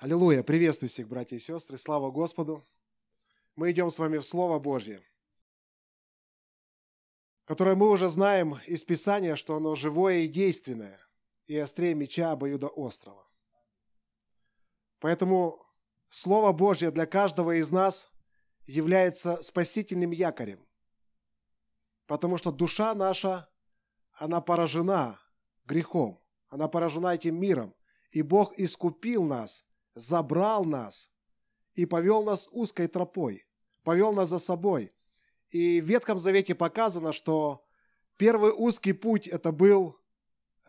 Аллилуйя! Приветствую всех, братья и сестры! Слава Господу! Мы идем с вами в Слово Божье, которое мы уже знаем из Писания, что оно живое и действенное, и острее меча обоюдоострого. Поэтому Слово Божье для каждого из нас является спасительным якорем, потому что душа наша, она поражена грехом, она поражена этим миром, и Бог искупил нас – забрал нас и повел нас узкой тропой, повел нас за собой. И в Ветхом Завете показано, что первый узкий путь это был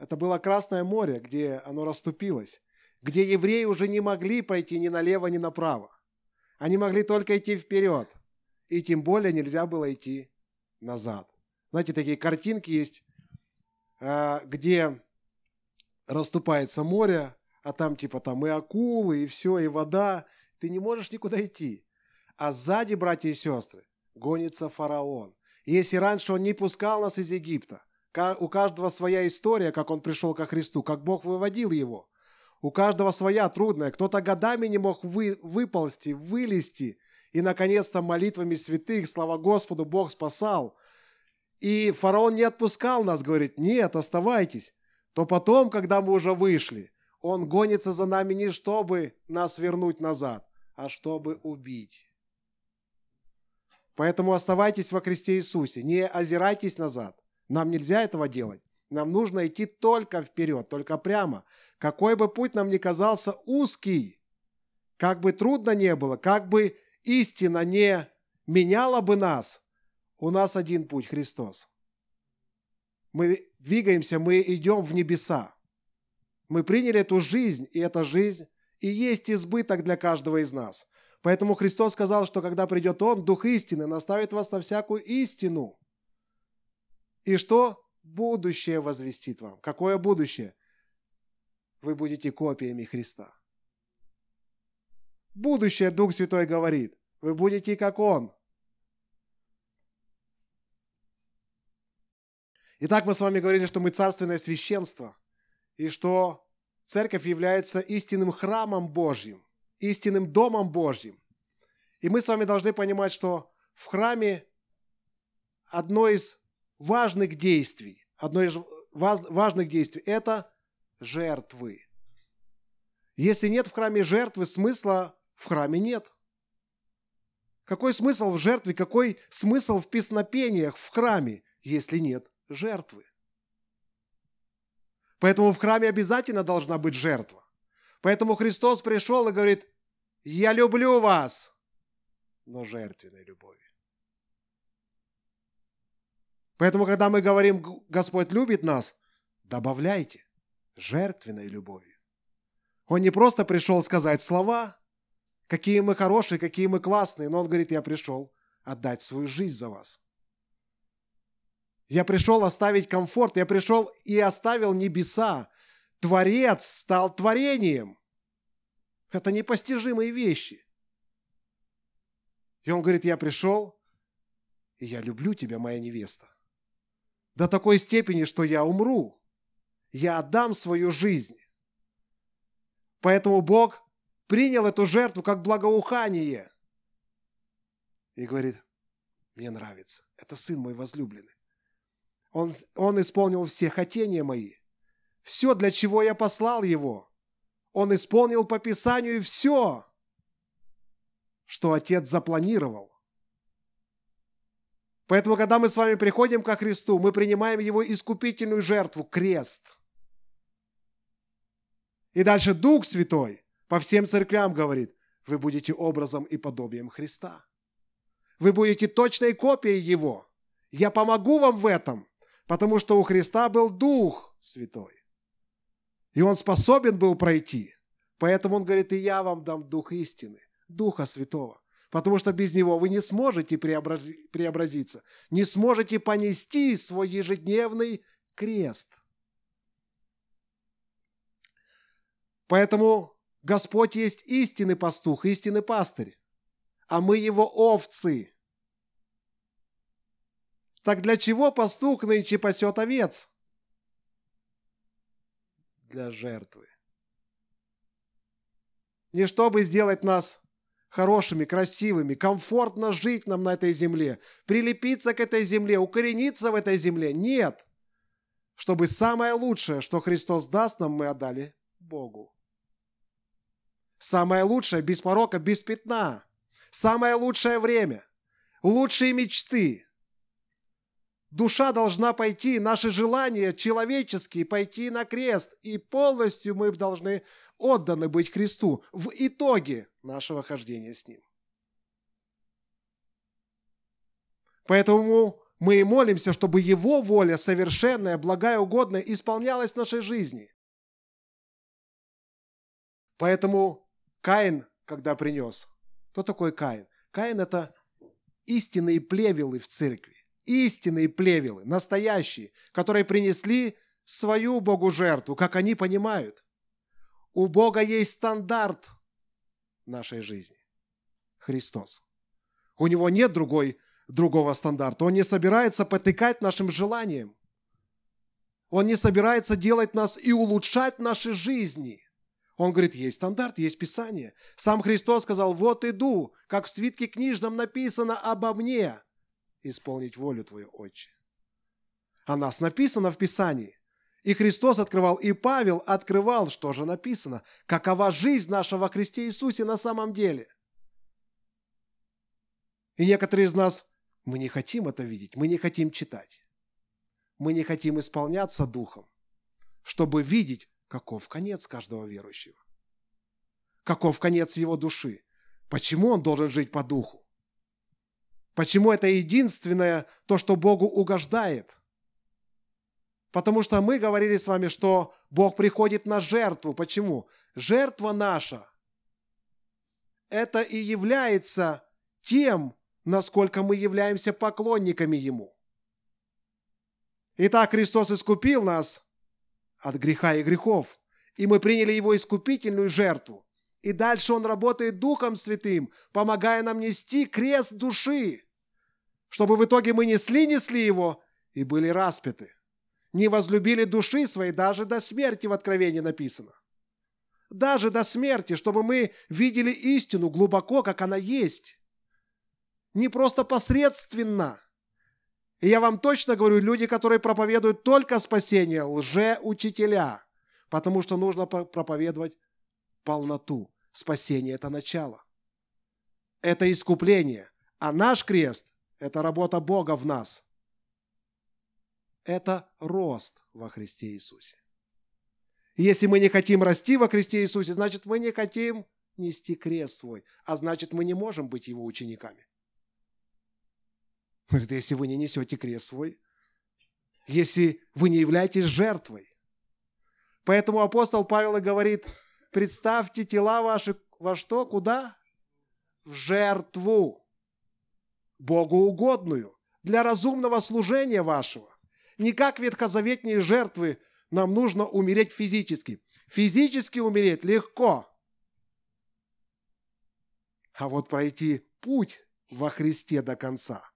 это было Красное море, где оно расступилось, где евреи уже не могли пойти ни налево, ни направо. Они могли только идти вперед, и тем более нельзя было идти назад. Знаете, такие картинки есть, э, где расступается море, а там типа там и акулы, и все, и вода. Ты не можешь никуда идти. А сзади, братья и сестры, гонится фараон. Если раньше он не пускал нас из Египта, у каждого своя история, как он пришел ко Христу, как Бог выводил его. У каждого своя трудная. Кто-то годами не мог вы, выползти, вылезти. И, наконец-то, молитвами святых, слава Господу, Бог спасал. И фараон не отпускал нас, говорит, нет, оставайтесь. То потом, когда мы уже вышли, он гонится за нами не чтобы нас вернуть назад, а чтобы убить. Поэтому оставайтесь во Христе Иисусе, не озирайтесь назад. Нам нельзя этого делать. Нам нужно идти только вперед, только прямо. Какой бы путь нам ни казался узкий, как бы трудно не было, как бы истина не меняла бы нас, у нас один путь – Христос. Мы двигаемся, мы идем в небеса. Мы приняли эту жизнь, и эта жизнь и есть избыток для каждого из нас. Поэтому Христос сказал, что когда придет Он, Дух истины, наставит вас на всякую истину. И что? Будущее возвестит вам. Какое будущее? Вы будете копиями Христа. Будущее, Дух Святой говорит, вы будете как Он. Итак, мы с вами говорили, что мы царственное священство – и что церковь является истинным храмом Божьим, истинным домом Божьим. И мы с вами должны понимать, что в храме одно из важных действий, одно из важных действий – это жертвы. Если нет в храме жертвы, смысла в храме нет. Какой смысл в жертве, какой смысл в песнопениях в храме, если нет жертвы? Поэтому в храме обязательно должна быть жертва. Поэтому Христос пришел и говорит, я люблю вас, но жертвенной любовью. Поэтому, когда мы говорим, Господь любит нас, добавляйте жертвенной любовью. Он не просто пришел сказать слова, какие мы хорошие, какие мы классные, но Он говорит, я пришел отдать свою жизнь за вас. Я пришел оставить комфорт, я пришел и оставил небеса. Творец стал творением. Это непостижимые вещи. И он говорит, я пришел, и я люблю тебя, моя невеста. До такой степени, что я умру. Я отдам свою жизнь. Поэтому Бог принял эту жертву как благоухание. И говорит, мне нравится. Это сын мой возлюбленный. Он, он исполнил все хотения мои. Все, для чего я послал его. Он исполнил по Писанию все, что Отец запланировал. Поэтому, когда мы с вами приходим ко Христу, мы принимаем Его искупительную жертву, крест. И дальше Дух Святой по всем церквям говорит, вы будете образом и подобием Христа. Вы будете точной копией Его. Я помогу вам в этом – потому что у Христа был Дух Святой. И он способен был пройти. Поэтому он говорит, и я вам дам Дух истины, Духа Святого. Потому что без него вы не сможете преобразиться, не сможете понести свой ежедневный крест. Поэтому Господь есть истинный пастух, истинный пастырь, а мы его овцы. Так для чего пастух нынче пасет овец? Для жертвы. не чтобы сделать нас хорошими, красивыми, комфортно жить нам на этой земле, прилепиться к этой земле, укорениться в этой земле. Нет. Чтобы самое лучшее, что Христос даст нам, мы отдали Богу. Самое лучшее, без порока, без пятна. Самое лучшее время. Лучшие мечты. Душа должна пойти, наши желания человеческие пойти на крест. И полностью мы должны отданы быть Христу в итоге нашего хождения с Ним. Поэтому мы и молимся, чтобы Его воля совершенная, благая, угодная исполнялась в нашей жизни. Поэтому Каин, когда принес, кто такой Каин? Каин – это истинные плевелы в церкви. Истинные плевелы, настоящие, которые принесли свою Богу жертву, как они понимают. У Бога есть стандарт нашей жизни. Христос. У Него нет другой, другого стандарта. Он не собирается потыкать нашим желаниям. Он не собирается делать нас и улучшать наши жизни – он говорит, есть стандарт, есть Писание. Сам Христос сказал, вот иду, как в свитке книжном написано обо мне, исполнить волю Твою, Отче. О нас написано в Писании. И Христос открывал, и Павел открывал, что же написано, какова жизнь нашего во Христе Иисусе на самом деле. И некоторые из нас, мы не хотим это видеть, мы не хотим читать. Мы не хотим исполняться Духом, чтобы видеть, каков конец каждого верующего. Каков конец его души. Почему он должен жить по духу? Почему это единственное, то, что Богу угождает? Потому что мы говорили с вами, что Бог приходит на жертву. Почему? Жертва наша – это и является тем, насколько мы являемся поклонниками Ему. Итак, Христос искупил нас от греха и грехов. И мы приняли Его искупительную жертву. И дальше Он работает Духом Святым, помогая нам нести крест души, чтобы в итоге мы несли-несли Его и были распяты. Не возлюбили души своей даже до смерти в Откровении написано. Даже до смерти, чтобы мы видели истину глубоко, как она есть. Не просто посредственно – и я вам точно говорю, люди, которые проповедуют только спасение, лже-учителя, потому что нужно проповедовать полноту. Спасение – это начало. Это искупление. А наш крест – это работа Бога в нас. Это рост во Христе Иисусе. Если мы не хотим расти во Христе Иисусе, значит, мы не хотим нести крест свой, а значит, мы не можем быть Его учениками. Говорит, если вы не несете крест свой, если вы не являетесь жертвой. Поэтому апостол Павел и говорит, представьте тела ваши во что? Куда? В жертву. Богу угодную. Для разумного служения вашего. Не как ветхозаветные жертвы нам нужно умереть физически. Физически умереть легко. А вот пройти путь во Христе до конца –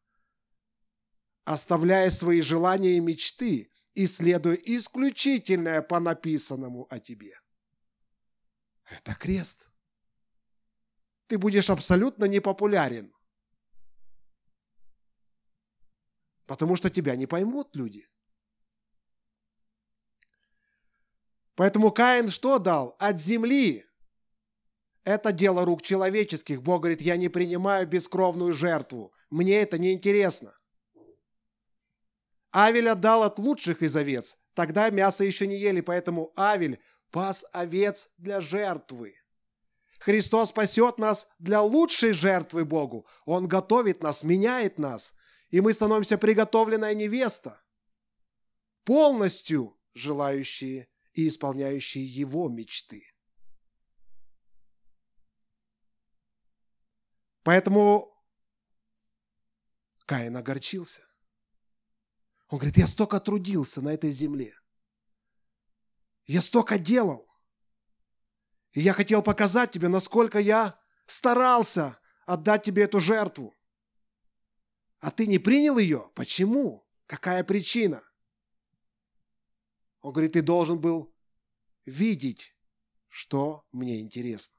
оставляя свои желания и мечты и следуя исключительное по написанному о тебе. Это крест. Ты будешь абсолютно непопулярен. Потому что тебя не поймут люди. Поэтому Каин что дал? От земли. Это дело рук человеческих. Бог говорит, я не принимаю бескровную жертву. Мне это не интересно. Авель отдал от лучших из овец. Тогда мясо еще не ели, поэтому Авель пас овец для жертвы. Христос спасет нас для лучшей жертвы Богу. Он готовит нас, меняет нас, и мы становимся приготовленная невеста, полностью желающие и исполняющие Его мечты. Поэтому Каин огорчился. Он говорит, я столько трудился на этой земле. Я столько делал. И я хотел показать тебе, насколько я старался отдать тебе эту жертву. А ты не принял ее? Почему? Какая причина? Он говорит, ты должен был видеть, что мне интересно.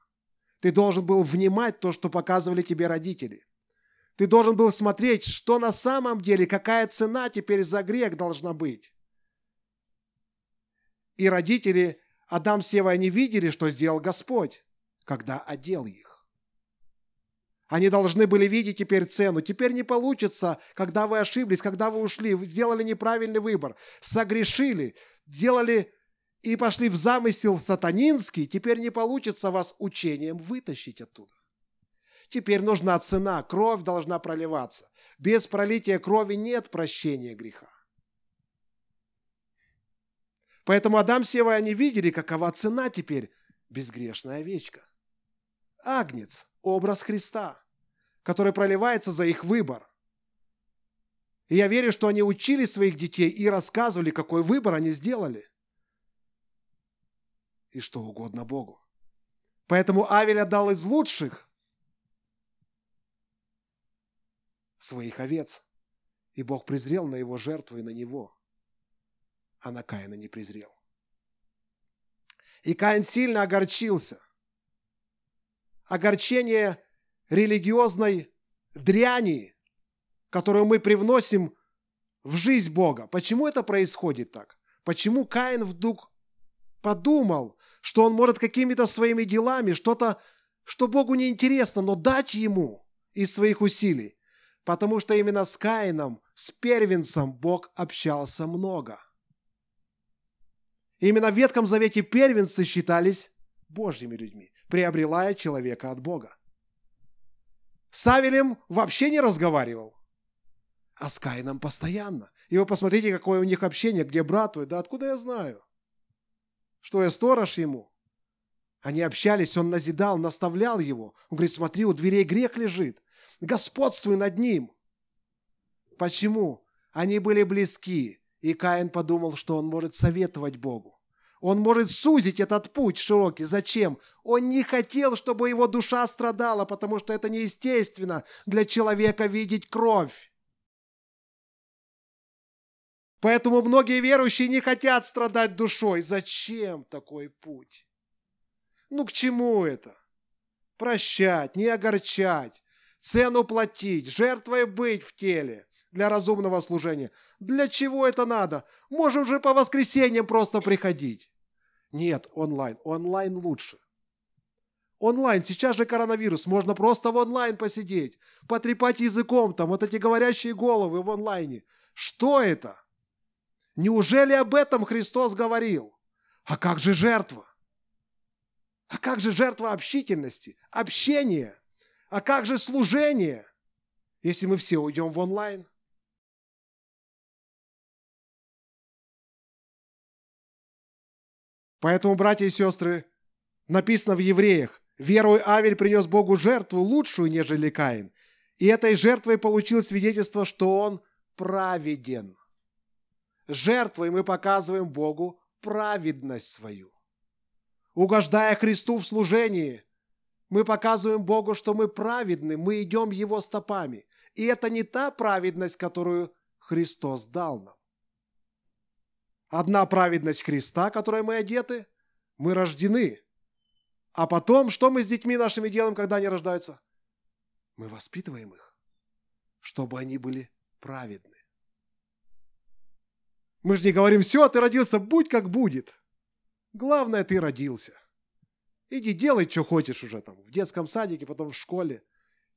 Ты должен был внимать то, что показывали тебе родители. Ты должен был смотреть, что на самом деле, какая цена теперь за грех должна быть. И родители Адам с Евой, они видели, что сделал Господь, когда одел их. Они должны были видеть теперь цену. Теперь не получится, когда вы ошиблись, когда вы ушли, сделали неправильный выбор, согрешили, сделали и пошли в замысел сатанинский, теперь не получится вас учением вытащить оттуда. Теперь нужна цена, кровь должна проливаться. Без пролития крови нет прощения греха. Поэтому Адам с Евой, они видели, какова цена теперь безгрешная овечка. Агнец, образ Христа, который проливается за их выбор. И я верю, что они учили своих детей и рассказывали, какой выбор они сделали. И что угодно Богу. Поэтому Авель отдал из лучших своих овец. И Бог презрел на его жертву и на него, а на Каина не презрел. И Каин сильно огорчился. Огорчение религиозной дряни, которую мы привносим в жизнь Бога. Почему это происходит так? Почему Каин вдруг подумал, что он может какими-то своими делами что-то, что Богу не интересно, но дать ему из своих усилий? Потому что именно с Каином, с первенцем Бог общался много. Именно в Ветхом Завете первенцы считались Божьими людьми, приобрелая человека от Бога. С Авелем вообще не разговаривал, а с Каином постоянно. И вы посмотрите, какое у них общение, где брат твой, да откуда я знаю? Что я сторож ему? Они общались, он назидал, наставлял его. Он говорит, смотри, у дверей грех лежит господствуй над ним. Почему? Они были близки, и Каин подумал, что он может советовать Богу. Он может сузить этот путь широкий. Зачем? Он не хотел, чтобы его душа страдала, потому что это неестественно для человека видеть кровь. Поэтому многие верующие не хотят страдать душой. Зачем такой путь? Ну к чему это? Прощать, не огорчать, цену платить, жертвой быть в теле для разумного служения. Для чего это надо? Можем же по воскресеньям просто приходить. Нет, онлайн. Онлайн лучше. Онлайн, сейчас же коронавирус, можно просто в онлайн посидеть, потрепать языком там, вот эти говорящие головы в онлайне. Что это? Неужели об этом Христос говорил? А как же жертва? А как же жертва общительности, общения? А как же служение, если мы все уйдем в онлайн? Поэтому, братья и сестры, написано в Евреях, верой Авель принес Богу жертву лучшую, нежели Каин. И этой жертвой получил свидетельство, что он праведен. Жертвой мы показываем Богу праведность свою. Угождая Христу в служении, мы показываем Богу, что мы праведны, мы идем Его стопами. И это не та праведность, которую Христос дал нам. Одна праведность Христа, которой мы одеты, мы рождены. А потом, что мы с детьми нашими делаем, когда они рождаются? Мы воспитываем их, чтобы они были праведны. Мы же не говорим, все, ты родился, будь как будет. Главное, ты родился – Иди делай, что хочешь уже там, в детском садике, потом в школе.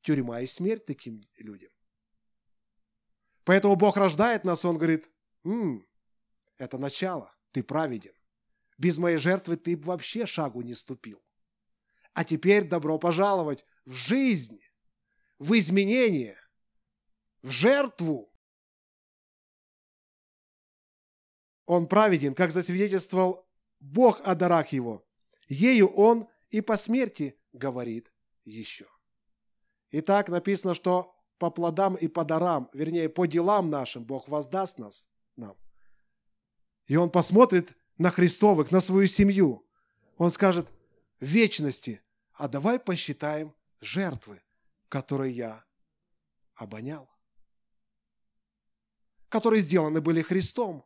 Тюрьма и смерть таким людям. Поэтому Бог рождает нас, Он говорит, М, это начало, ты праведен. Без моей жертвы ты бы вообще шагу не ступил. А теперь добро пожаловать в жизнь, в изменение, в жертву. Он праведен, как засвидетельствовал Бог о дарах его – Ею он и по смерти говорит еще. Итак, написано, что по плодам и по дарам, вернее, по делам нашим Бог воздаст нас. И Он посмотрит на Христовых, на свою семью. Он скажет в вечности, а давай посчитаем жертвы, которые я обонял, которые сделаны были Христом.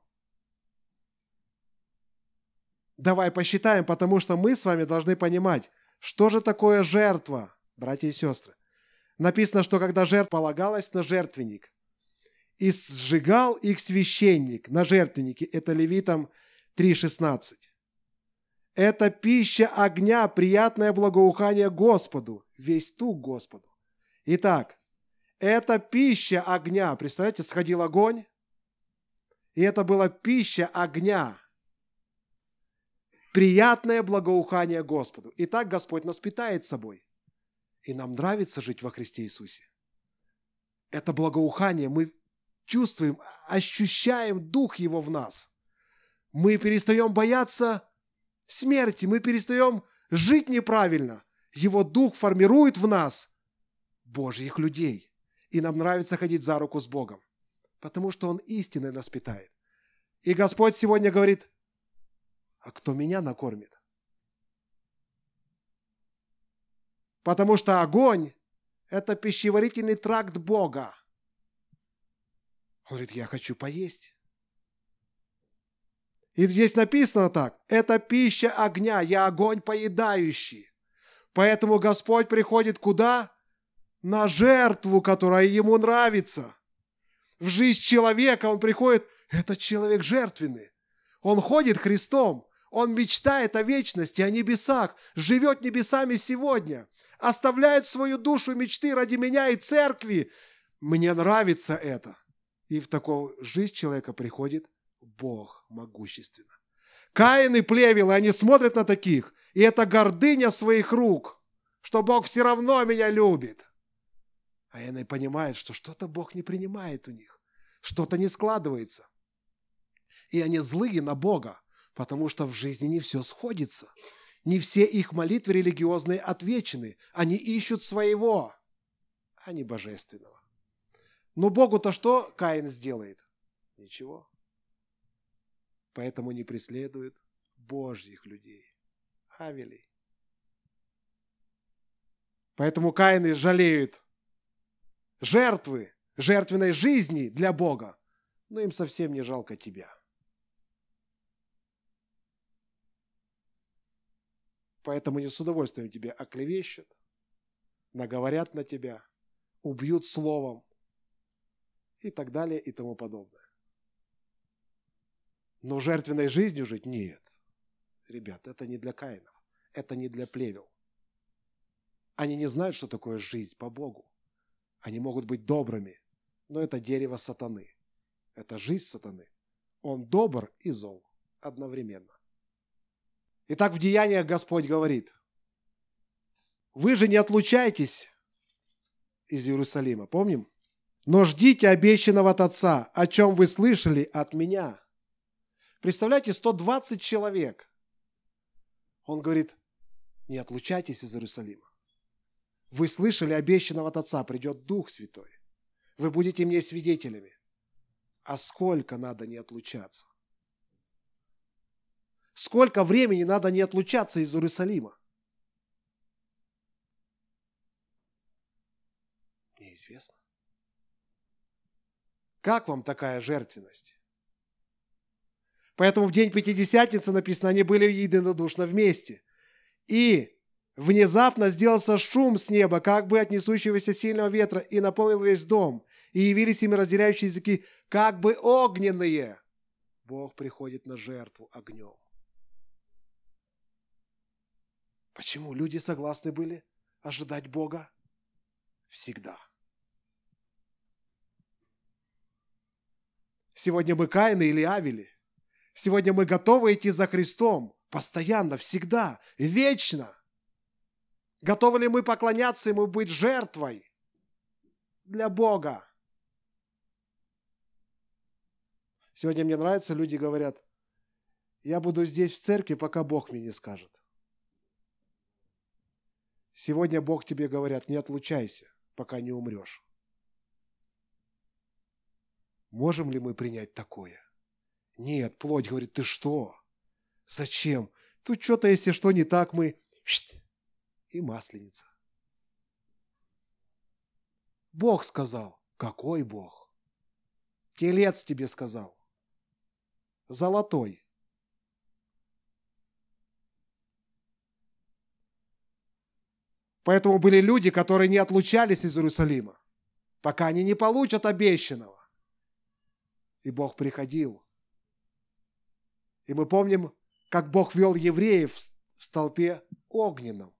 Давай посчитаем, потому что мы с вами должны понимать, Что же такое жертва, братья и сестры? Написано, что когда жертва полагалась на жертвенник, и сжигал их священник на жертвеннике, это Левитам 3.16. Это пища огня, приятное благоухание Господу, весь тук Господу. Итак, это пища огня. Представляете, сходил огонь, и это была пища огня. Приятное благоухание Господу. Итак, Господь нас питает собой. И нам нравится жить во Христе Иисусе. Это благоухание мы чувствуем, ощущаем Дух Его в нас. Мы перестаем бояться смерти, мы перестаем жить неправильно. Его Дух формирует в нас Божьих людей. И нам нравится ходить за руку с Богом, потому что Он истинно нас питает. И Господь сегодня говорит, а кто меня накормит? Потому что огонь – это пищеварительный тракт Бога. Он говорит, я хочу поесть. И здесь написано так, это пища огня, я огонь поедающий. Поэтому Господь приходит куда? На жертву, которая ему нравится. В жизнь человека он приходит, этот человек жертвенный. Он ходит Христом, он мечтает о вечности, о небесах, живет небесами сегодня, оставляет свою душу мечты ради меня и церкви. Мне нравится это. И в такую жизнь человека приходит Бог могущественно. Каин и Плевел, они смотрят на таких, и это гордыня своих рук, что Бог все равно меня любит. А они понимают, что что-то Бог не принимает у них, что-то не складывается. И они злые на Бога, потому что в жизни не все сходится. Не все их молитвы религиозные отвечены. Они ищут своего, а не божественного. Но Богу-то что Каин сделает? Ничего. Поэтому не преследует Божьих людей, Авелей. Поэтому Каины жалеют жертвы, жертвенной жизни для Бога, но им совсем не жалко тебя. Поэтому не с удовольствием тебя оклевещут, наговорят на тебя, убьют словом, и так далее и тому подобное. Но жертвенной жизнью жить нет. Ребят, это не для каинов, это не для плевел. Они не знают, что такое жизнь по Богу. Они могут быть добрыми, но это дерево сатаны. Это жизнь сатаны. Он добр и зол одновременно. Итак, в Деяниях Господь говорит, вы же не отлучайтесь из Иерусалима. Помним? Но ждите обещанного от Отца, о чем вы слышали от меня. Представляете, 120 человек. Он говорит, не отлучайтесь из Иерусалима. Вы слышали обещанного от Отца, придет Дух Святой. Вы будете мне свидетелями. А сколько надо не отлучаться? Сколько времени надо не отлучаться из Иерусалима? Неизвестно. Как вам такая жертвенность? Поэтому в день Пятидесятницы написано, они были единодушно вместе. И внезапно сделался шум с неба, как бы от несущегося сильного ветра, и наполнил весь дом. И явились ими разделяющие языки, как бы огненные. Бог приходит на жертву огнем. Почему люди согласны были ожидать Бога? Всегда. Сегодня мы Каины или Авели. Сегодня мы готовы идти за Христом. Постоянно, всегда, вечно. Готовы ли мы поклоняться Ему, быть жертвой для Бога? Сегодня мне нравится, люди говорят, я буду здесь в церкви, пока Бог мне не скажет. Сегодня Бог тебе говорят, не отлучайся, пока не умрешь. Можем ли мы принять такое? Нет, плоть говорит, ты что? Зачем? Тут что-то, если что не так, мы... И масленица. Бог сказал. Какой Бог? Телец тебе сказал. Золотой. Поэтому были люди, которые не отлучались из Иерусалима, пока они не получат обещанного. И Бог приходил. И мы помним, как Бог вел евреев в столпе огненном.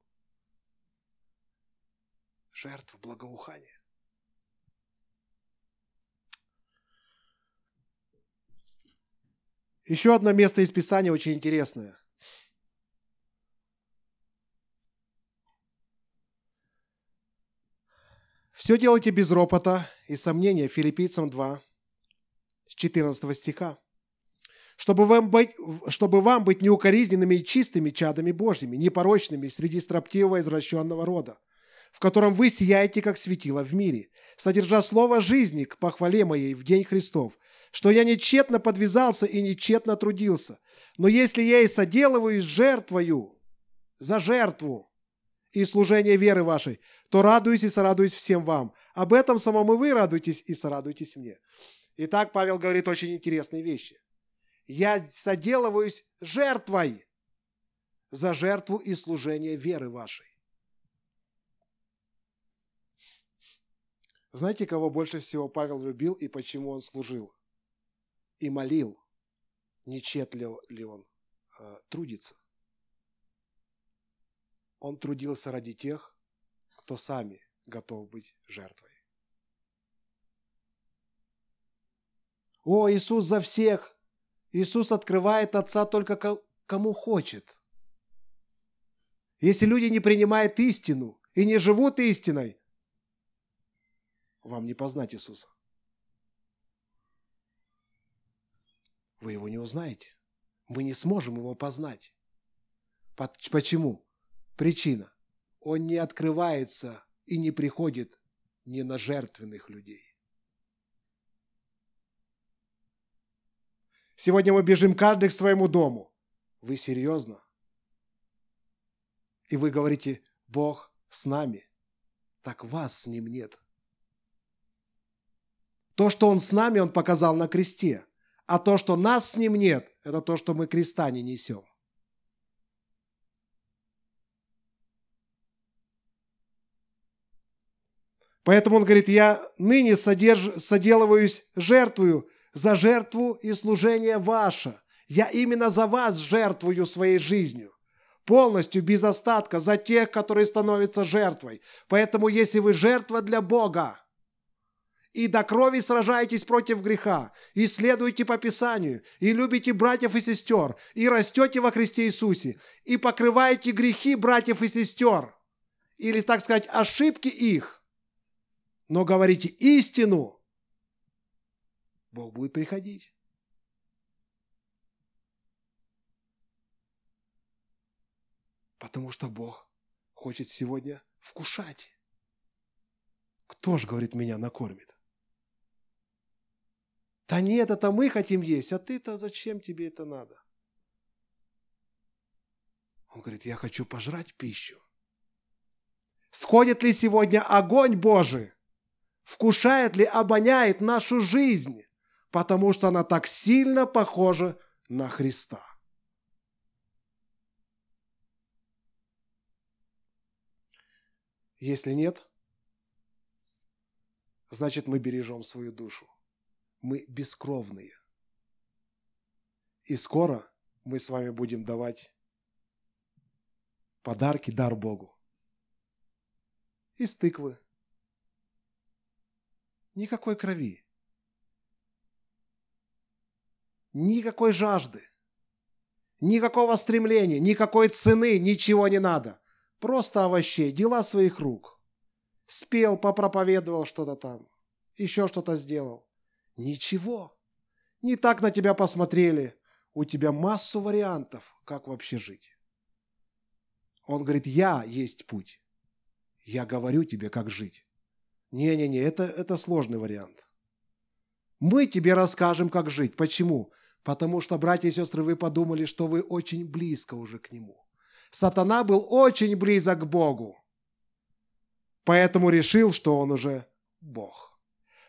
Жертва благоухания. Еще одно место из Писания очень интересное. Все делайте без ропота и сомнения. Филиппийцам 2, с 14 стиха. Чтобы вам, быть, чтобы вам быть неукоризненными и чистыми чадами Божьими, непорочными среди строптивого извращенного рода, в котором вы сияете, как светило в мире, содержа слово жизни к похвале моей в день Христов, что я нечетно подвязался и нечетно трудился. Но если я и соделываюсь жертвою за жертву и служение веры вашей, то радуюсь и сорадуюсь всем вам. Об этом самом и вы радуйтесь и сорадуйтесь мне. Итак, Павел говорит очень интересные вещи. Я соделываюсь жертвой за жертву и служение веры вашей. Знаете, кого больше всего Павел любил и почему он служил? и молил, не чет ли, ли он э, трудится. Он трудился ради тех, кто сами готов быть жертвой. О, Иисус за всех! Иисус открывает Отца только кому хочет. Если люди не принимают истину и не живут истиной, вам не познать Иисуса. вы его не узнаете. Мы не сможем его познать. Почему? Причина. Он не открывается и не приходит не на жертвенных людей. Сегодня мы бежим каждый к своему дому. Вы серьезно? И вы говорите, Бог с нами. Так вас с ним нет. То, что Он с нами, Он показал на кресте. А то, что нас с ним нет, это то, что мы креста не несем. Поэтому он говорит, я ныне содерж... соделываюсь жертвую за жертву и служение ваше. Я именно за вас жертвую своей жизнью. Полностью, без остатка, за тех, которые становятся жертвой. Поэтому, если вы жертва для Бога, и до крови сражаетесь против греха, и следуете по Писанию, и любите братьев и сестер, и растете во Христе Иисусе, и покрываете грехи братьев и сестер, или, так сказать, ошибки их, но говорите истину, Бог будет приходить. Потому что Бог хочет сегодня вкушать. Кто же, говорит, меня накормит? Да нет, это мы хотим есть, а ты-то зачем тебе это надо? Он говорит, я хочу пожрать пищу. Сходит ли сегодня огонь Божий? Вкушает ли, обоняет нашу жизнь? Потому что она так сильно похожа на Христа. Если нет, значит мы бережем свою душу мы бескровные. И скоро мы с вами будем давать подарки, дар Богу. Из тыквы. Никакой крови. Никакой жажды. Никакого стремления, никакой цены, ничего не надо. Просто овощей, дела своих рук. Спел, попроповедовал что-то там, еще что-то сделал. Ничего. Не так на тебя посмотрели. У тебя массу вариантов, как вообще жить. Он говорит, я есть путь. Я говорю тебе, как жить. Не-не-не, это, это сложный вариант. Мы тебе расскажем, как жить. Почему? Потому что, братья и сестры, вы подумали, что вы очень близко уже к Нему. Сатана был очень близок к Богу. Поэтому решил, что он уже Бог.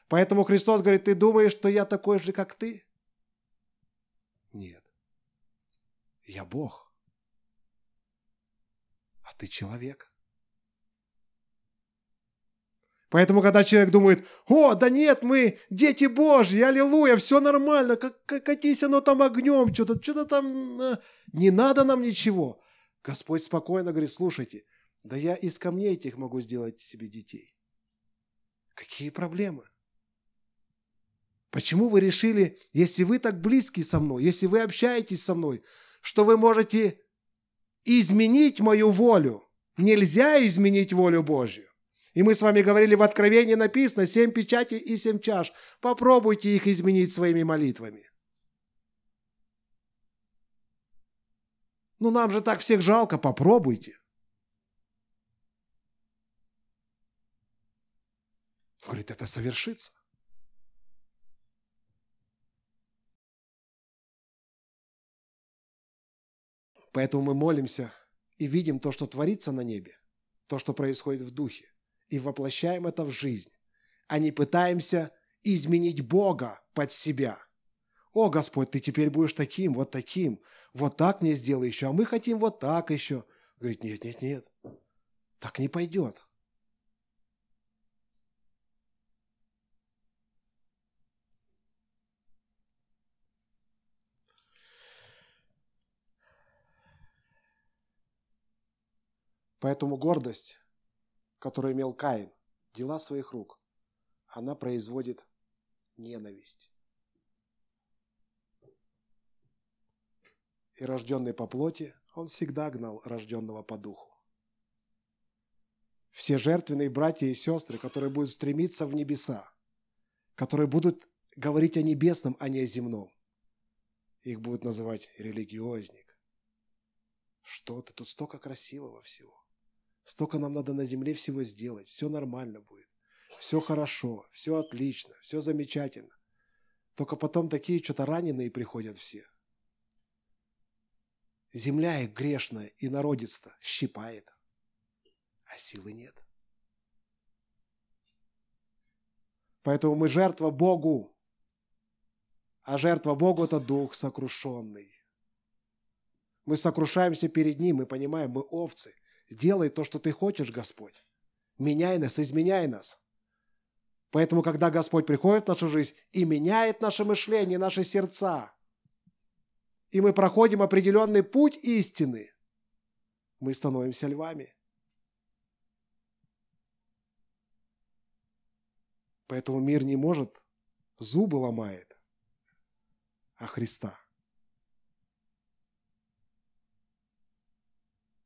Поэтому Христос говорит, ты думаешь, что я такой же, как ты? Нет. Я Бог. А ты человек. Поэтому, когда человек думает, о, да нет, мы дети Божьи, аллилуйя, все нормально, как, как, катись оно там огнем, что-то что там, э, не надо нам ничего. Господь спокойно говорит, слушайте, да я из камней этих могу сделать себе детей. Какие проблемы? Почему вы решили, если вы так близки со мной, если вы общаетесь со мной, что вы можете изменить мою волю? Нельзя изменить волю Божью. И мы с вами говорили, в Откровении написано семь печатей и семь чаш. Попробуйте их изменить своими молитвами. Ну нам же так всех жалко, попробуйте. Говорит, это совершится. Поэтому мы молимся и видим то, что творится на небе, то, что происходит в духе, и воплощаем это в жизнь, а не пытаемся изменить Бога под себя. О, Господь, ты теперь будешь таким, вот таким, вот так мне сделай еще, а мы хотим вот так еще. Говорит, нет, нет, нет, так не пойдет. Поэтому гордость, которую имел Каин, дела своих рук, она производит ненависть. И рожденный по плоти, он всегда гнал рожденного по духу. Все жертвенные братья и сестры, которые будут стремиться в небеса, которые будут говорить о небесном, а не о земном, их будут называть религиозник. Что ты, тут столько красивого всего. Столько нам надо на земле всего сделать. Все нормально будет. Все хорошо, все отлично, все замечательно. Только потом такие что-то раненые приходят все. Земля их грешная и народец-то щипает, а силы нет. Поэтому мы жертва Богу, а жертва Богу – это дух сокрушенный. Мы сокрушаемся перед Ним, мы понимаем, мы овцы – Сделай то, что ты хочешь, Господь. Меняй нас, изменяй нас. Поэтому, когда Господь приходит в нашу жизнь и меняет наше мышление, наши сердца, и мы проходим определенный путь истины, мы становимся львами. Поэтому мир не может, зубы ломает, а Христа.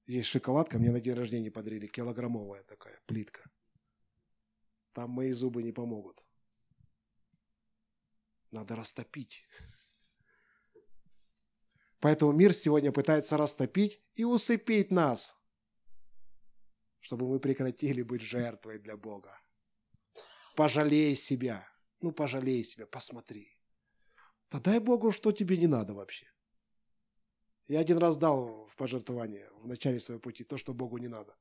Есть шоколадка, мне на день рождения подарили, килограммовая такая плитка. Там мои зубы не помогут. Надо растопить. Поэтому мир сегодня пытается растопить и усыпить нас, чтобы мы прекратили быть жертвой для Бога. Пожалей себя. Ну, пожалей себя, посмотри. Да дай Богу, что тебе не надо вообще. Я один раз дал в пожертвование в начале своего пути то, что Богу не надо.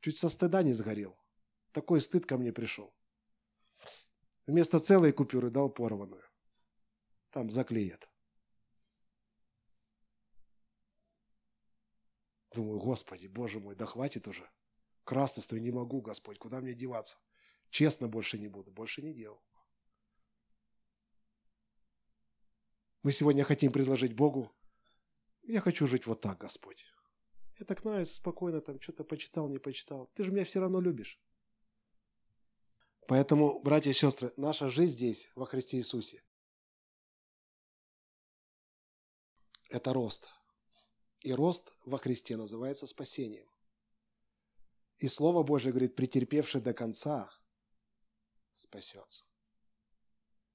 Чуть со стыда не сгорел. Такой стыд ко мне пришел. Вместо целой купюры дал порванную. Там заклеят. Думаю, Господи, Боже мой, да хватит уже. Красностью не могу, Господь, куда мне деваться? Честно больше не буду, больше не делал. Мы сегодня хотим предложить Богу я хочу жить вот так, Господь. Мне так нравится спокойно, там что-то почитал, не почитал. Ты же меня все равно любишь. Поэтому, братья и сестры, наша жизнь здесь, во Христе Иисусе, это рост. И рост во Христе называется спасением. И Слово Божье говорит, претерпевший до конца спасется.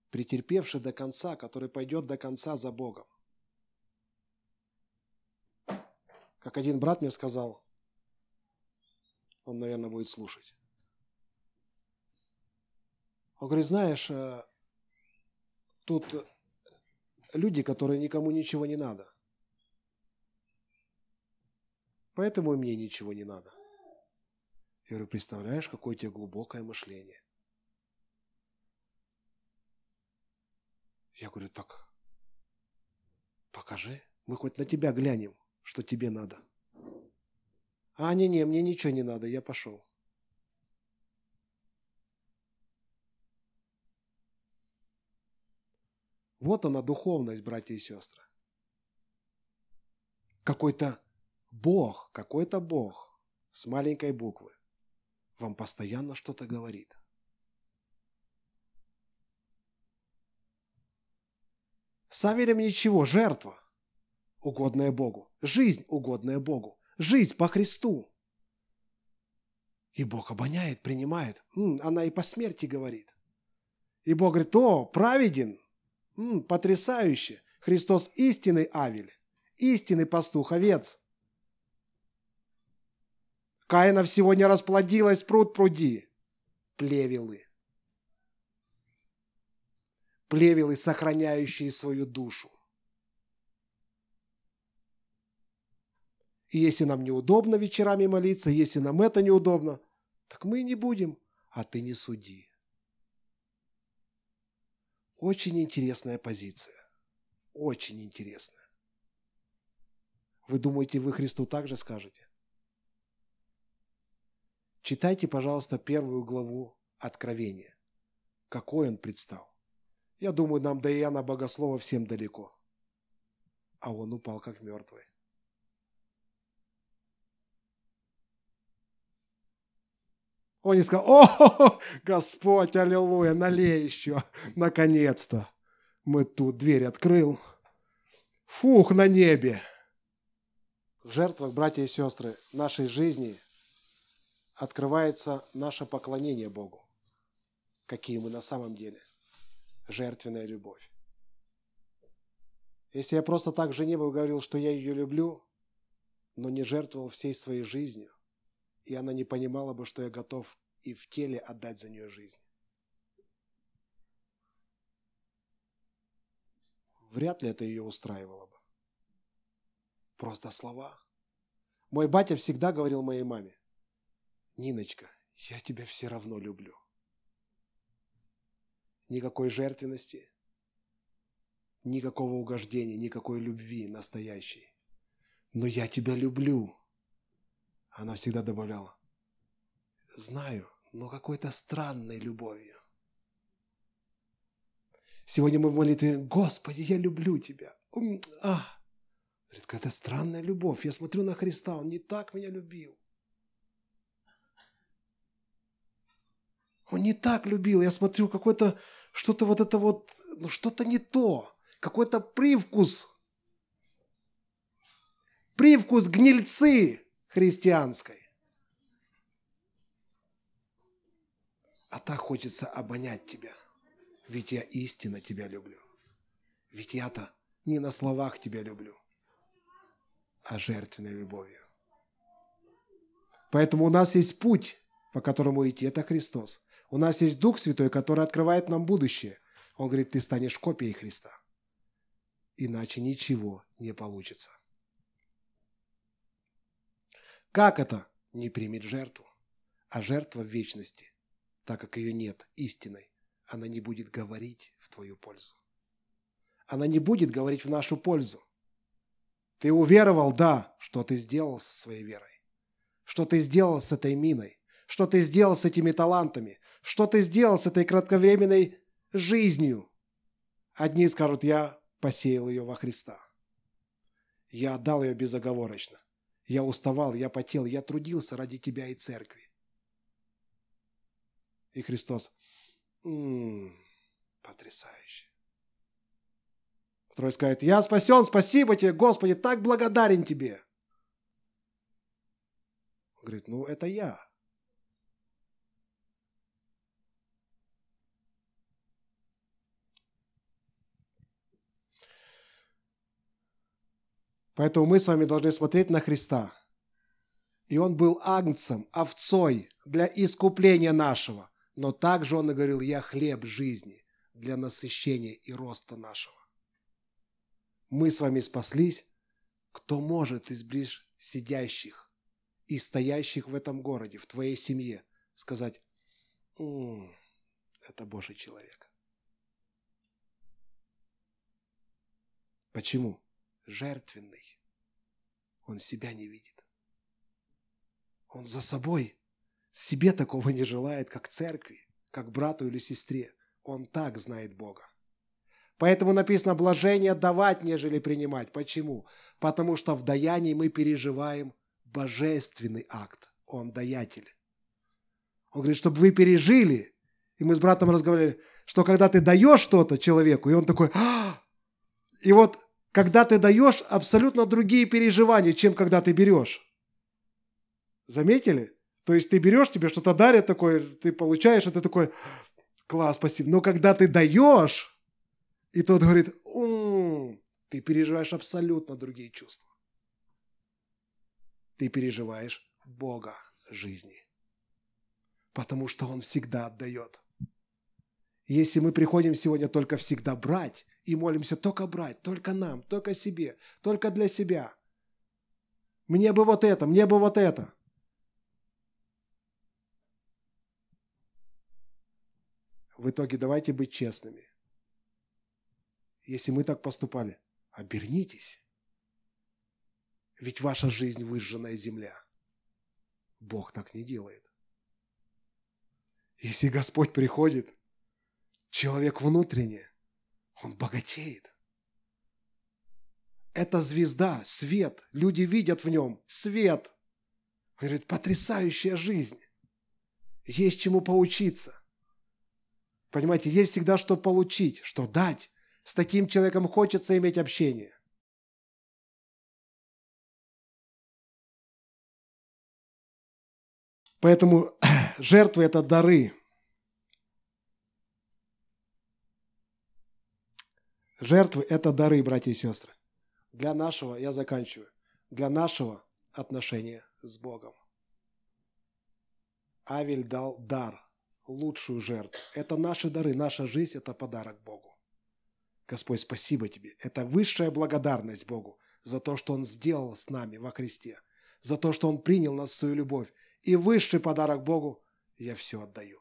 Претерпевший до конца, который пойдет до конца за Богом. Как один брат мне сказал, он, наверное, будет слушать. Он говорит, знаешь, э, тут люди, которые никому ничего не надо. Поэтому и мне ничего не надо. Я говорю, представляешь, какое у тебя глубокое мышление. Я говорю, так, покажи, мы хоть на тебя глянем что тебе надо. А, не-не, мне ничего не надо, я пошел. Вот она духовность, братья и сестры. Какой-то Бог, какой-то Бог с маленькой буквы вам постоянно что-то говорит. С ничего, жертва, угодная Богу. Жизнь, угодная Богу. Жизнь по Христу. И Бог обоняет, принимает. Она и по смерти говорит. И Бог говорит, о, праведен, потрясающе. Христос истинный Авель, истинный пастух, овец. Каинов сегодня расплодилась пруд пруди. Плевелы. Плевелы, сохраняющие свою душу. И если нам неудобно вечерами молиться, если нам это неудобно, так мы и не будем, а ты не суди. Очень интересная позиция. Очень интересная. Вы думаете, вы Христу также скажете? Читайте, пожалуйста, первую главу Откровения. Какой он предстал. Я думаю, нам до Иоанна Богослова всем далеко. А он упал как мертвый. Он не сказал, о, Господь, аллилуйя, налей еще, наконец-то. Мы тут дверь открыл. Фух, на небе. В жертвах, братья и сестры, нашей жизни открывается наше поклонение Богу. Какие мы на самом деле. Жертвенная любовь. Если я просто так жене бы говорил, что я ее люблю, но не жертвовал всей своей жизнью, и она не понимала бы, что я готов и в теле отдать за нее жизнь. Вряд ли это ее устраивало бы. Просто слова. Мой батя всегда говорил моей маме, Ниночка, я тебя все равно люблю. Никакой жертвенности, никакого угождения, никакой любви настоящей. Но я тебя люблю. Она всегда добавляла. Знаю, но какой-то странной любовью. Сегодня мы в молитве, Господи, я люблю Тебя. А. Говорит, какая-то странная любовь. Я смотрю на Христа, Он не так меня любил. Он не так любил. Я смотрю, какой-то, что-то вот это вот, ну что-то не то. Какой-то привкус. Привкус гнильцы христианской. А так хочется обонять тебя. Ведь я истинно тебя люблю. Ведь я-то не на словах тебя люблю, а жертвенной любовью. Поэтому у нас есть путь, по которому идти. Это Христос. У нас есть Дух Святой, который открывает нам будущее. Он говорит, ты станешь копией Христа. Иначе ничего не получится. Как это? Не примет жертву. А жертва в вечности, так как ее нет истиной, она не будет говорить в твою пользу. Она не будет говорить в нашу пользу. Ты уверовал, да, что ты сделал со своей верой. Что ты сделал с этой миной. Что ты сделал с этими талантами. Что ты сделал с этой кратковременной жизнью. Одни скажут, я посеял ее во Христа. Я отдал ее безоговорочно. Я уставал, я потел, я трудился ради тебя и церкви. И Христос, м-м, потрясающе. Второй скажет, я спасен, спасибо тебе, Господи, так благодарен тебе. Говорит, ну это я. Поэтому мы с вами должны смотреть на Христа. И Он был агнцем, овцой для искупления нашего. Но также Он и говорил, я хлеб жизни для насыщения и роста нашего. Мы с вами спаслись. Кто может из ближ сидящих и стоящих в этом городе, в твоей семье, сказать, М-м, это Божий человек. Почему? Жертвенный. Он себя не видит. Он за собой себе такого не желает, как церкви, как брату или сестре. Он так знает Бога. Поэтому написано «блажение давать, нежели принимать». Почему? Потому что в даянии мы переживаем божественный акт. Он даятель. Он говорит, чтобы вы пережили. И мы с братом разговаривали, что когда ты даешь что-то человеку, и он такой, а! и вот когда ты даешь абсолютно другие переживания, чем когда ты берешь. Заметили? То есть ты берешь, тебе что-то дарят такое, ты получаешь, ты такой, класс, спасибо. Но когда ты даешь, и тот говорит, м-м", ты переживаешь абсолютно другие чувства. Ты переживаешь Бога жизни. Потому что Он всегда отдает. Если мы приходим сегодня только всегда брать и молимся только брать, только нам, только себе, только для себя. Мне бы вот это, мне бы вот это. В итоге давайте быть честными. Если мы так поступали, обернитесь. Ведь ваша жизнь выжженная земля. Бог так не делает. Если Господь приходит человек внутренне, он богатеет. Это звезда, свет. Люди видят в нем свет. Он говорит, потрясающая жизнь. Есть чему поучиться. Понимаете, есть всегда что получить, что дать. С таким человеком хочется иметь общение. Поэтому жертвы – это дары. Жертвы – это дары, братья и сестры. Для нашего, я заканчиваю, для нашего отношения с Богом. Авель дал дар, лучшую жертву. Это наши дары, наша жизнь – это подарок Богу. Господь, спасибо Тебе. Это высшая благодарность Богу за то, что Он сделал с нами во Христе, за то, что Он принял нас в свою любовь. И высший подарок Богу – я все отдаю.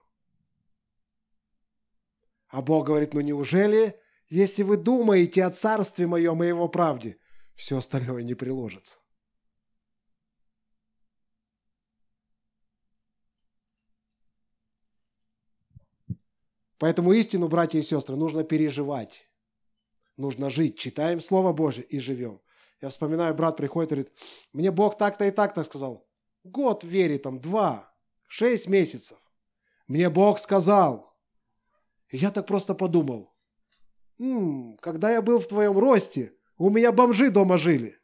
А Бог говорит, ну неужели если вы думаете о царстве моем и его правде, все остальное не приложится. Поэтому истину, братья и сестры, нужно переживать. Нужно жить. Читаем Слово Божье и живем. Я вспоминаю, брат приходит и говорит, мне Бог так-то и так-то сказал. Год верит, там, два, шесть месяцев. Мне Бог сказал. И я так просто подумал, М-м, когда я был в твоем росте, у меня бомжи дома жили.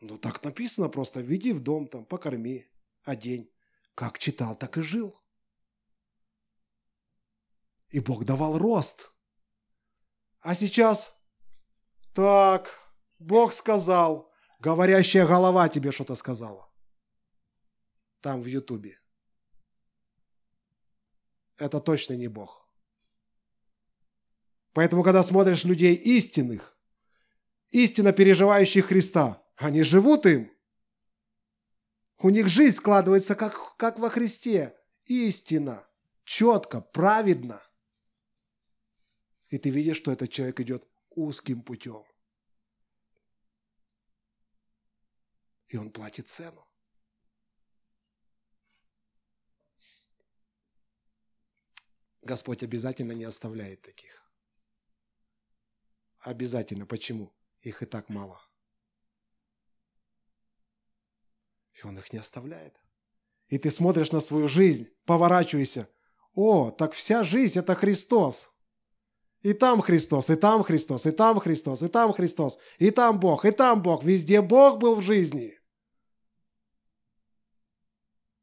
Ну, так написано просто, веди в дом, там, покорми, одень. Как читал, так и жил. И Бог давал рост. А сейчас, так, Бог сказал, говорящая голова тебе что-то сказала. Там в Ютубе это точно не Бог. Поэтому, когда смотришь людей истинных, истинно переживающих Христа, они живут им. У них жизнь складывается как, как во Христе. Истинно, четко, праведно. И ты видишь, что этот человек идет узким путем. И он платит цену. Господь обязательно не оставляет таких. Обязательно. Почему? Их и так мало. И Он их не оставляет. И ты смотришь на свою жизнь, поворачивайся. О, так вся жизнь – это Христос. И там Христос, и там Христос, и там Христос, и там Христос, и там Бог, и там Бог. Везде Бог был в жизни.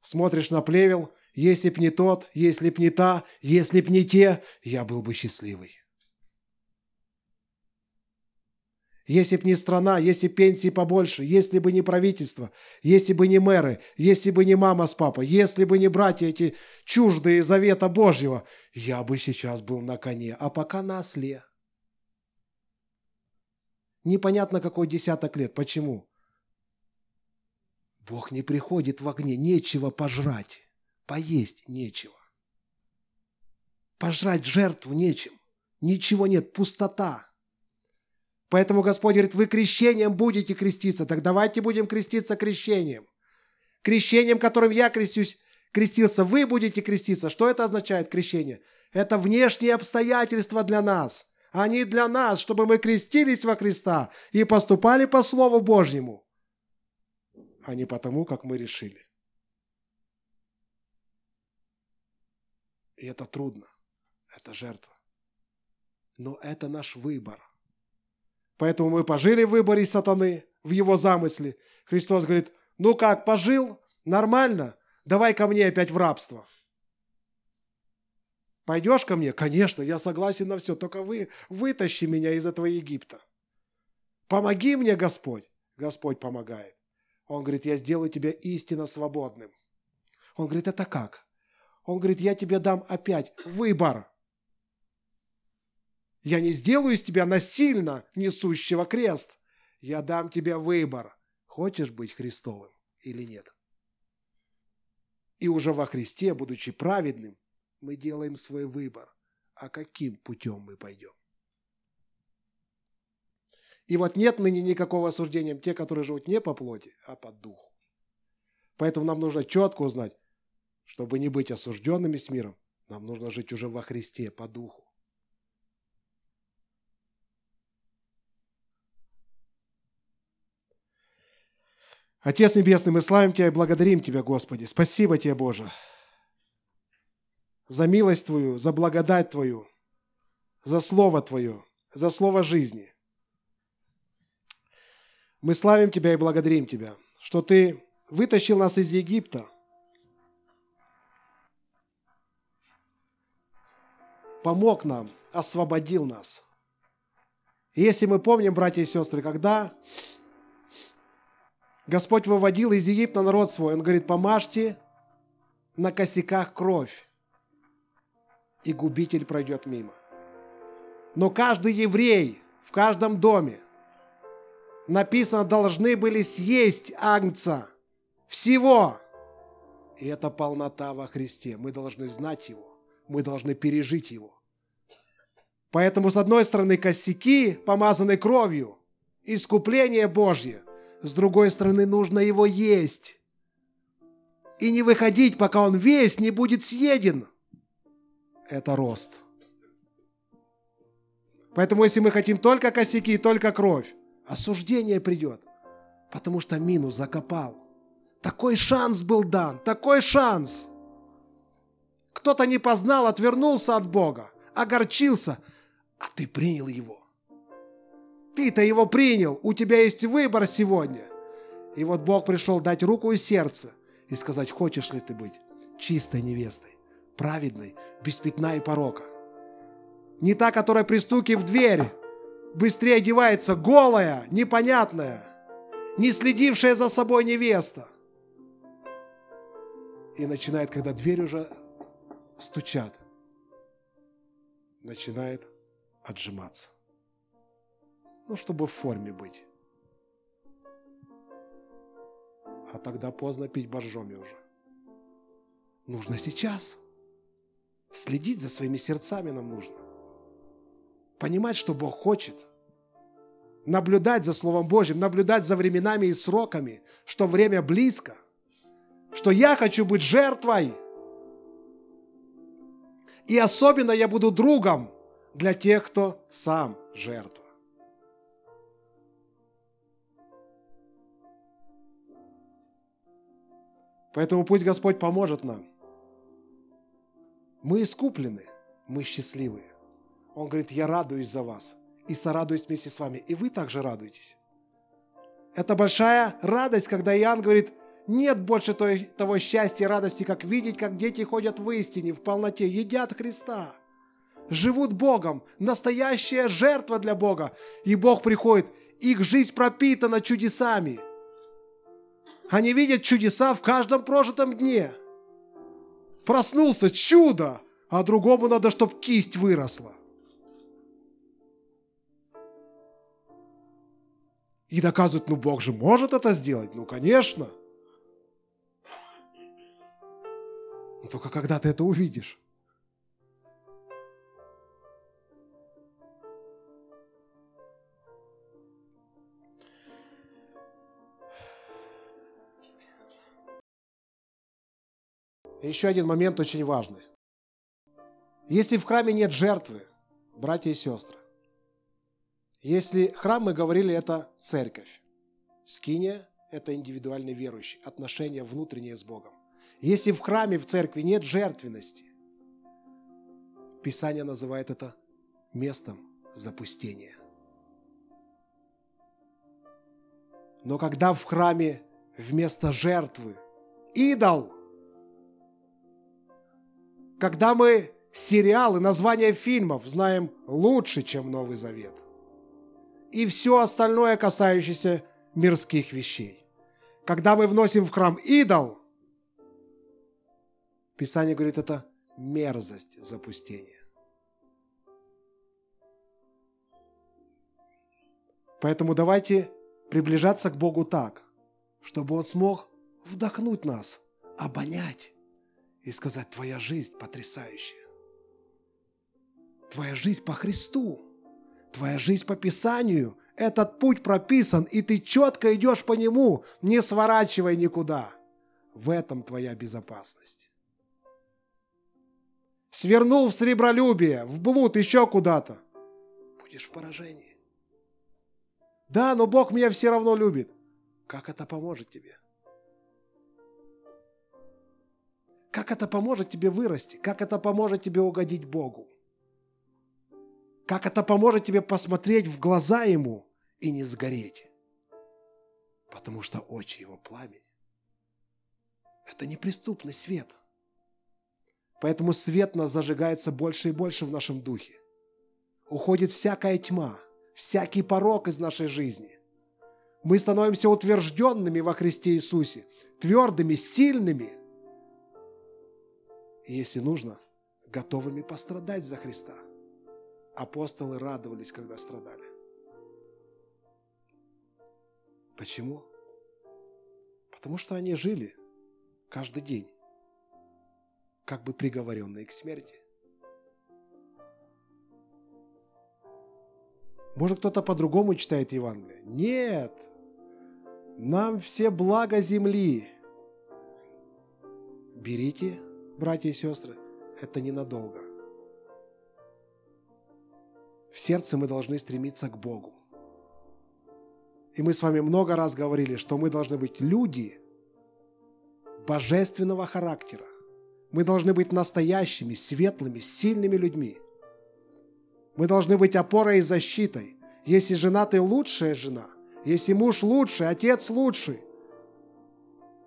Смотришь на плевел – если б не тот, если б не та, если б не те, я был бы счастливый. Если б не страна, если пенсии побольше, если бы не правительство, если бы не мэры, если бы не мама с папой, если бы не братья эти чуждые завета Божьего, я бы сейчас был на коне, а пока на осле. Непонятно, какой десяток лет. Почему? Бог не приходит в огне, нечего пожрать. Поесть нечего. Пожрать жертву нечем. Ничего нет, пустота. Поэтому Господь говорит, вы крещением будете креститься. Так давайте будем креститься крещением. Крещением, которым я крестюсь, крестился, вы будете креститься. Что это означает крещение? Это внешние обстоятельства для нас. Они для нас, чтобы мы крестились во Христа и поступали по Слову Божьему, а не потому, как мы решили. И это трудно. Это жертва. Но это наш выбор. Поэтому мы пожили в выборе сатаны, в его замысле. Христос говорит, ну как, пожил? Нормально? Давай ко мне опять в рабство. Пойдешь ко мне? Конечно, я согласен на все, только вы вытащи меня из этого Египта. Помоги мне, Господь. Господь помогает. Он говорит, я сделаю тебя истинно свободным. Он говорит, это как? Он говорит, я тебе дам опять выбор. Я не сделаю из тебя насильно несущего крест. Я дам тебе выбор. Хочешь быть Христовым или нет? И уже во Христе, будучи праведным, мы делаем свой выбор, а каким путем мы пойдем. И вот нет ныне никакого осуждения те, которые живут не по плоти, а по духу. Поэтому нам нужно четко узнать, чтобы не быть осужденными с миром, нам нужно жить уже во Христе, по духу. Отец Небесный, мы славим Тебя и благодарим Тебя, Господи. Спасибо Тебе, Боже за милость Твою, за благодать Твою, за Слово Твое, за Слово жизни. Мы славим Тебя и благодарим Тебя, что Ты вытащил нас из Египта, помог нам, освободил нас. И если мы помним, братья и сестры, когда Господь выводил из Египта народ свой, Он говорит, помажьте на косяках кровь и губитель пройдет мимо. Но каждый еврей в каждом доме написано, должны были съесть агнца всего. И это полнота во Христе. Мы должны знать Его. Мы должны пережить Его. Поэтому, с одной стороны, косяки, помазанные кровью, искупление Божье. С другой стороны, нужно его есть. И не выходить, пока он весь не будет съеден – это рост. Поэтому если мы хотим только косяки и только кровь, осуждение придет, потому что минус закопал. Такой шанс был дан, такой шанс. Кто-то не познал, отвернулся от Бога, огорчился, а ты принял его. Ты-то его принял, у тебя есть выбор сегодня. И вот Бог пришел дать руку и сердце и сказать, хочешь ли ты быть чистой невестой праведной, без пятна и порока. Не та, которая пристукив в дверь, быстрее одевается, голая, непонятная, не следившая за собой невеста. И начинает, когда дверь уже стучат, начинает отжиматься. Ну, чтобы в форме быть. А тогда поздно пить боржоми уже. Нужно сейчас – Следить за своими сердцами нам нужно. Понимать, что Бог хочет. Наблюдать за Словом Божьим, наблюдать за временами и сроками, что время близко, что я хочу быть жертвой. И особенно я буду другом для тех, кто сам жертва. Поэтому пусть Господь поможет нам мы искуплены, мы счастливые. Он говорит, я радуюсь за вас и сорадуюсь вместе с вами. И вы также радуетесь. Это большая радость, когда Иоанн говорит, нет больше той, того счастья и радости, как видеть, как дети ходят в истине, в полноте, едят Христа, живут Богом, настоящая жертва для Бога. И Бог приходит, их жизнь пропитана чудесами. Они видят чудеса в каждом прожитом дне – Проснулся, чудо, а другому надо, чтобы кисть выросла. И доказывают, ну Бог же может это сделать, ну конечно. Но только когда ты это увидишь. Еще один момент очень важный. Если в храме нет жертвы, братья и сестры, если храм, мы говорили, это церковь. Скиния – это индивидуальный верующий, отношения внутренние с Богом. Если в храме, в церкви нет жертвенности, Писание называет это местом запустения. Но когда в храме вместо жертвы идол, когда мы сериалы, названия фильмов знаем лучше, чем Новый Завет, и все остальное, касающееся мирских вещей. Когда мы вносим в храм идол, Писание говорит, это мерзость запустения. Поэтому давайте приближаться к Богу так, чтобы Он смог вдохнуть нас, обонять и сказать, твоя жизнь потрясающая. Твоя жизнь по Христу, твоя жизнь по Писанию. Этот путь прописан, и ты четко идешь по нему, не сворачивай никуда. В этом твоя безопасность. Свернул в сребролюбие, в блуд, еще куда-то. Будешь в поражении. Да, но Бог меня все равно любит. Как это поможет тебе? Как это поможет тебе вырасти? Как это поможет тебе угодить Богу? Как это поможет тебе посмотреть в глаза Ему и не сгореть? Потому что очи Его пламень. Это неприступный свет. Поэтому свет нас зажигается больше и больше в нашем духе. Уходит всякая тьма – всякий порог из нашей жизни. Мы становимся утвержденными во Христе Иисусе, твердыми, сильными. Если нужно, готовыми пострадать за Христа. Апостолы радовались, когда страдали. Почему? Потому что они жили каждый день, как бы приговоренные к смерти. Может, кто-то по-другому читает Евангелие? Нет. Нам все благо земли. Берите, братья и сестры, это ненадолго. В сердце мы должны стремиться к Богу. И мы с вами много раз говорили, что мы должны быть люди божественного характера. Мы должны быть настоящими, светлыми, сильными людьми – мы должны быть опорой и защитой. Если жена, ты лучшая жена. Если муж лучший, отец лучший.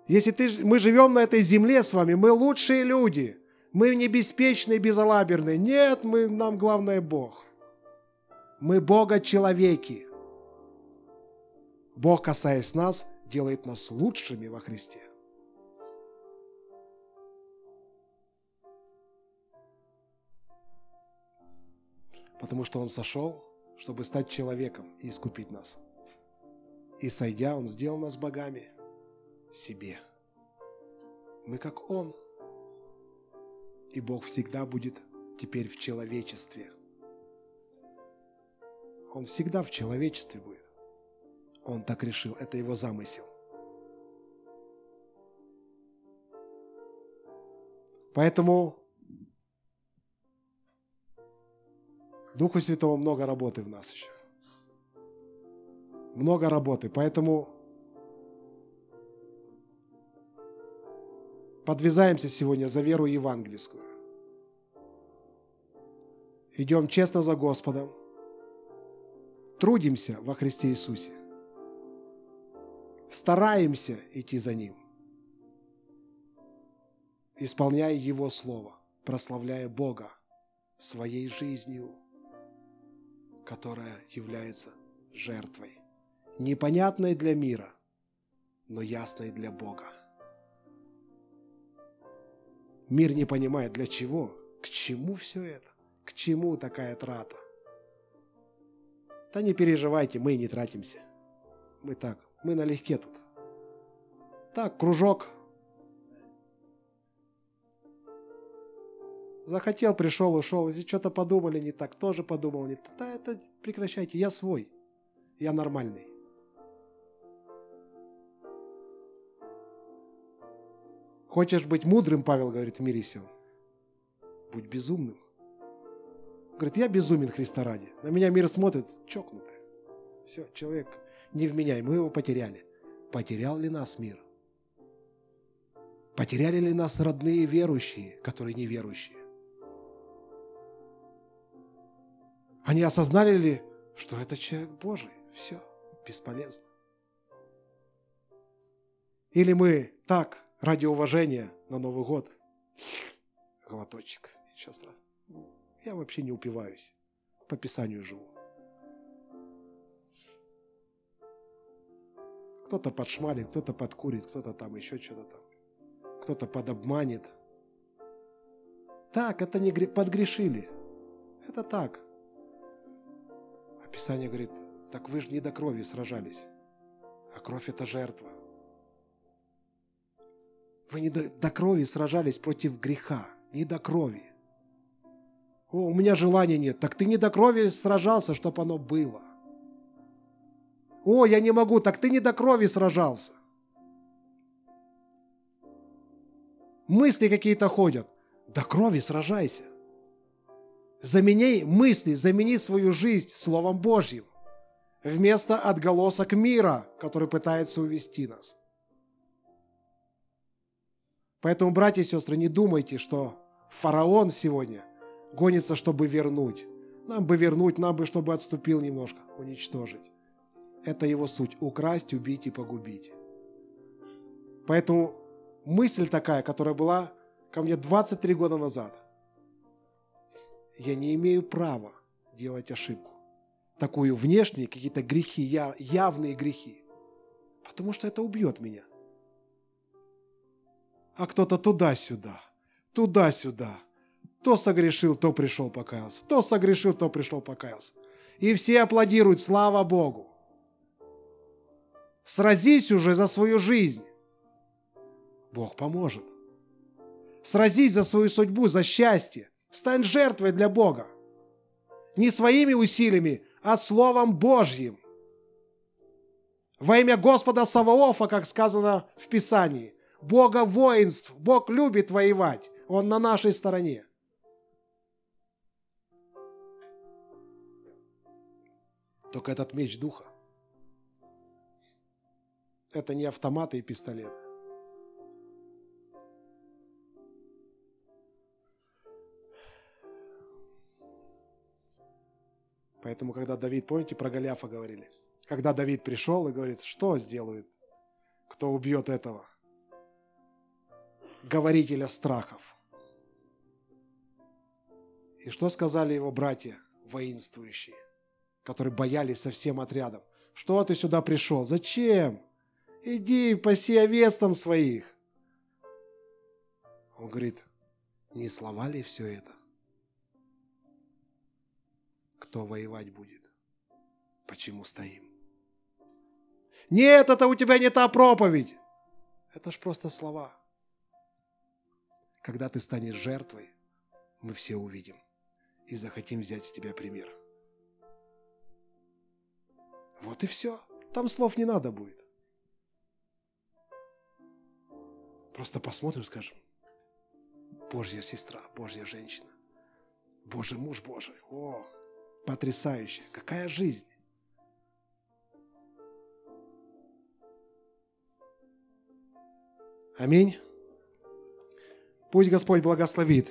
Если ты, мы живем на этой земле с вами, мы лучшие люди. Мы не беспечные, безалаберные. Нет, мы, нам главное Бог. Мы Бога-человеки. Бог, касаясь нас, делает нас лучшими во Христе. потому что Он сошел, чтобы стать человеком и искупить нас. И сойдя, Он сделал нас богами себе. Мы как Он. И Бог всегда будет теперь в человечестве. Он всегда в человечестве будет. Он так решил, это его замысел. Поэтому Духу Святому много работы в нас еще. Много работы. Поэтому подвязаемся сегодня за веру евангельскую. Идем честно за Господом. Трудимся во Христе Иисусе. Стараемся идти за Ним. Исполняя Его Слово, прославляя Бога своей жизнью, которая является жертвой, непонятной для мира, но ясной для Бога. Мир не понимает, для чего, к чему все это, к чему такая трата. Да не переживайте, мы не тратимся. Мы так, мы налегке тут. Так, кружок – Захотел, пришел, ушел. Если что-то подумали не так, тоже подумал не так. Да это прекращайте, я свой. Я нормальный. Хочешь быть мудрым, Павел говорит в мире сил? Будь безумным. Говорит, я безумен Христа ради. На меня мир смотрит, чокнутый. Все, человек не вменяй, мы его потеряли. Потерял ли нас мир? Потеряли ли нас родные верующие, которые неверующие? Они осознали ли, что это человек Божий? Все, бесполезно. Или мы так, ради уважения на Новый год, глоточек, сейчас раз. Я вообще не упиваюсь, по Писанию живу. Кто-то подшмалит, кто-то подкурит, кто-то там еще что-то там. Кто-то подобманет. Так, это не подгрешили. Это так. А Писание говорит, так вы же не до крови сражались. А кровь – это жертва. Вы не до, до крови сражались против греха, не до крови. О, у меня желания нет. Так ты не до крови сражался, чтобы оно было. О, я не могу. Так ты не до крови сражался. Мысли какие-то ходят. До крови сражайся. Замени мысли, замени свою жизнь Словом Божьим вместо отголосок мира, который пытается увести нас. Поэтому, братья и сестры, не думайте, что фараон сегодня гонится, чтобы вернуть. Нам бы вернуть, нам бы, чтобы отступил немножко, уничтожить. Это его суть – украсть, убить и погубить. Поэтому мысль такая, которая была ко мне 23 года назад. Я не имею права делать ошибку. Такую внешние какие-то грехи, явные грехи. Потому что это убьет меня. А кто-то туда-сюда, туда-сюда – то согрешил, то пришел покаялся. То согрешил, то пришел покаялся. И все аплодируют, слава Богу. Сразись уже за свою жизнь. Бог поможет. Сразись за свою судьбу, за счастье. Стань жертвой для Бога. Не своими усилиями, а Словом Божьим. Во имя Господа Саваофа, как сказано в Писании. Бога воинств. Бог любит воевать. Он на нашей стороне. Только этот меч духа. Это не автоматы и пистолеты. Поэтому, когда Давид, помните, про Голиафа говорили? Когда Давид пришел и говорит, что сделает, кто убьет этого? Говорителя страхов. И что сказали его братья воинствующие? которые боялись со всем отрядом. Что ты сюда пришел? Зачем? Иди, паси овец там своих. Он говорит, не слова ли все это? Кто воевать будет? Почему стоим? Нет, это у тебя не та проповедь. Это ж просто слова. Когда ты станешь жертвой, мы все увидим и захотим взять с тебя пример. Вот и все. Там слов не надо будет. Просто посмотрим, скажем, Божья сестра, Божья женщина, Божий муж Божий. О, потрясающе. Какая жизнь. Аминь. Пусть Господь благословит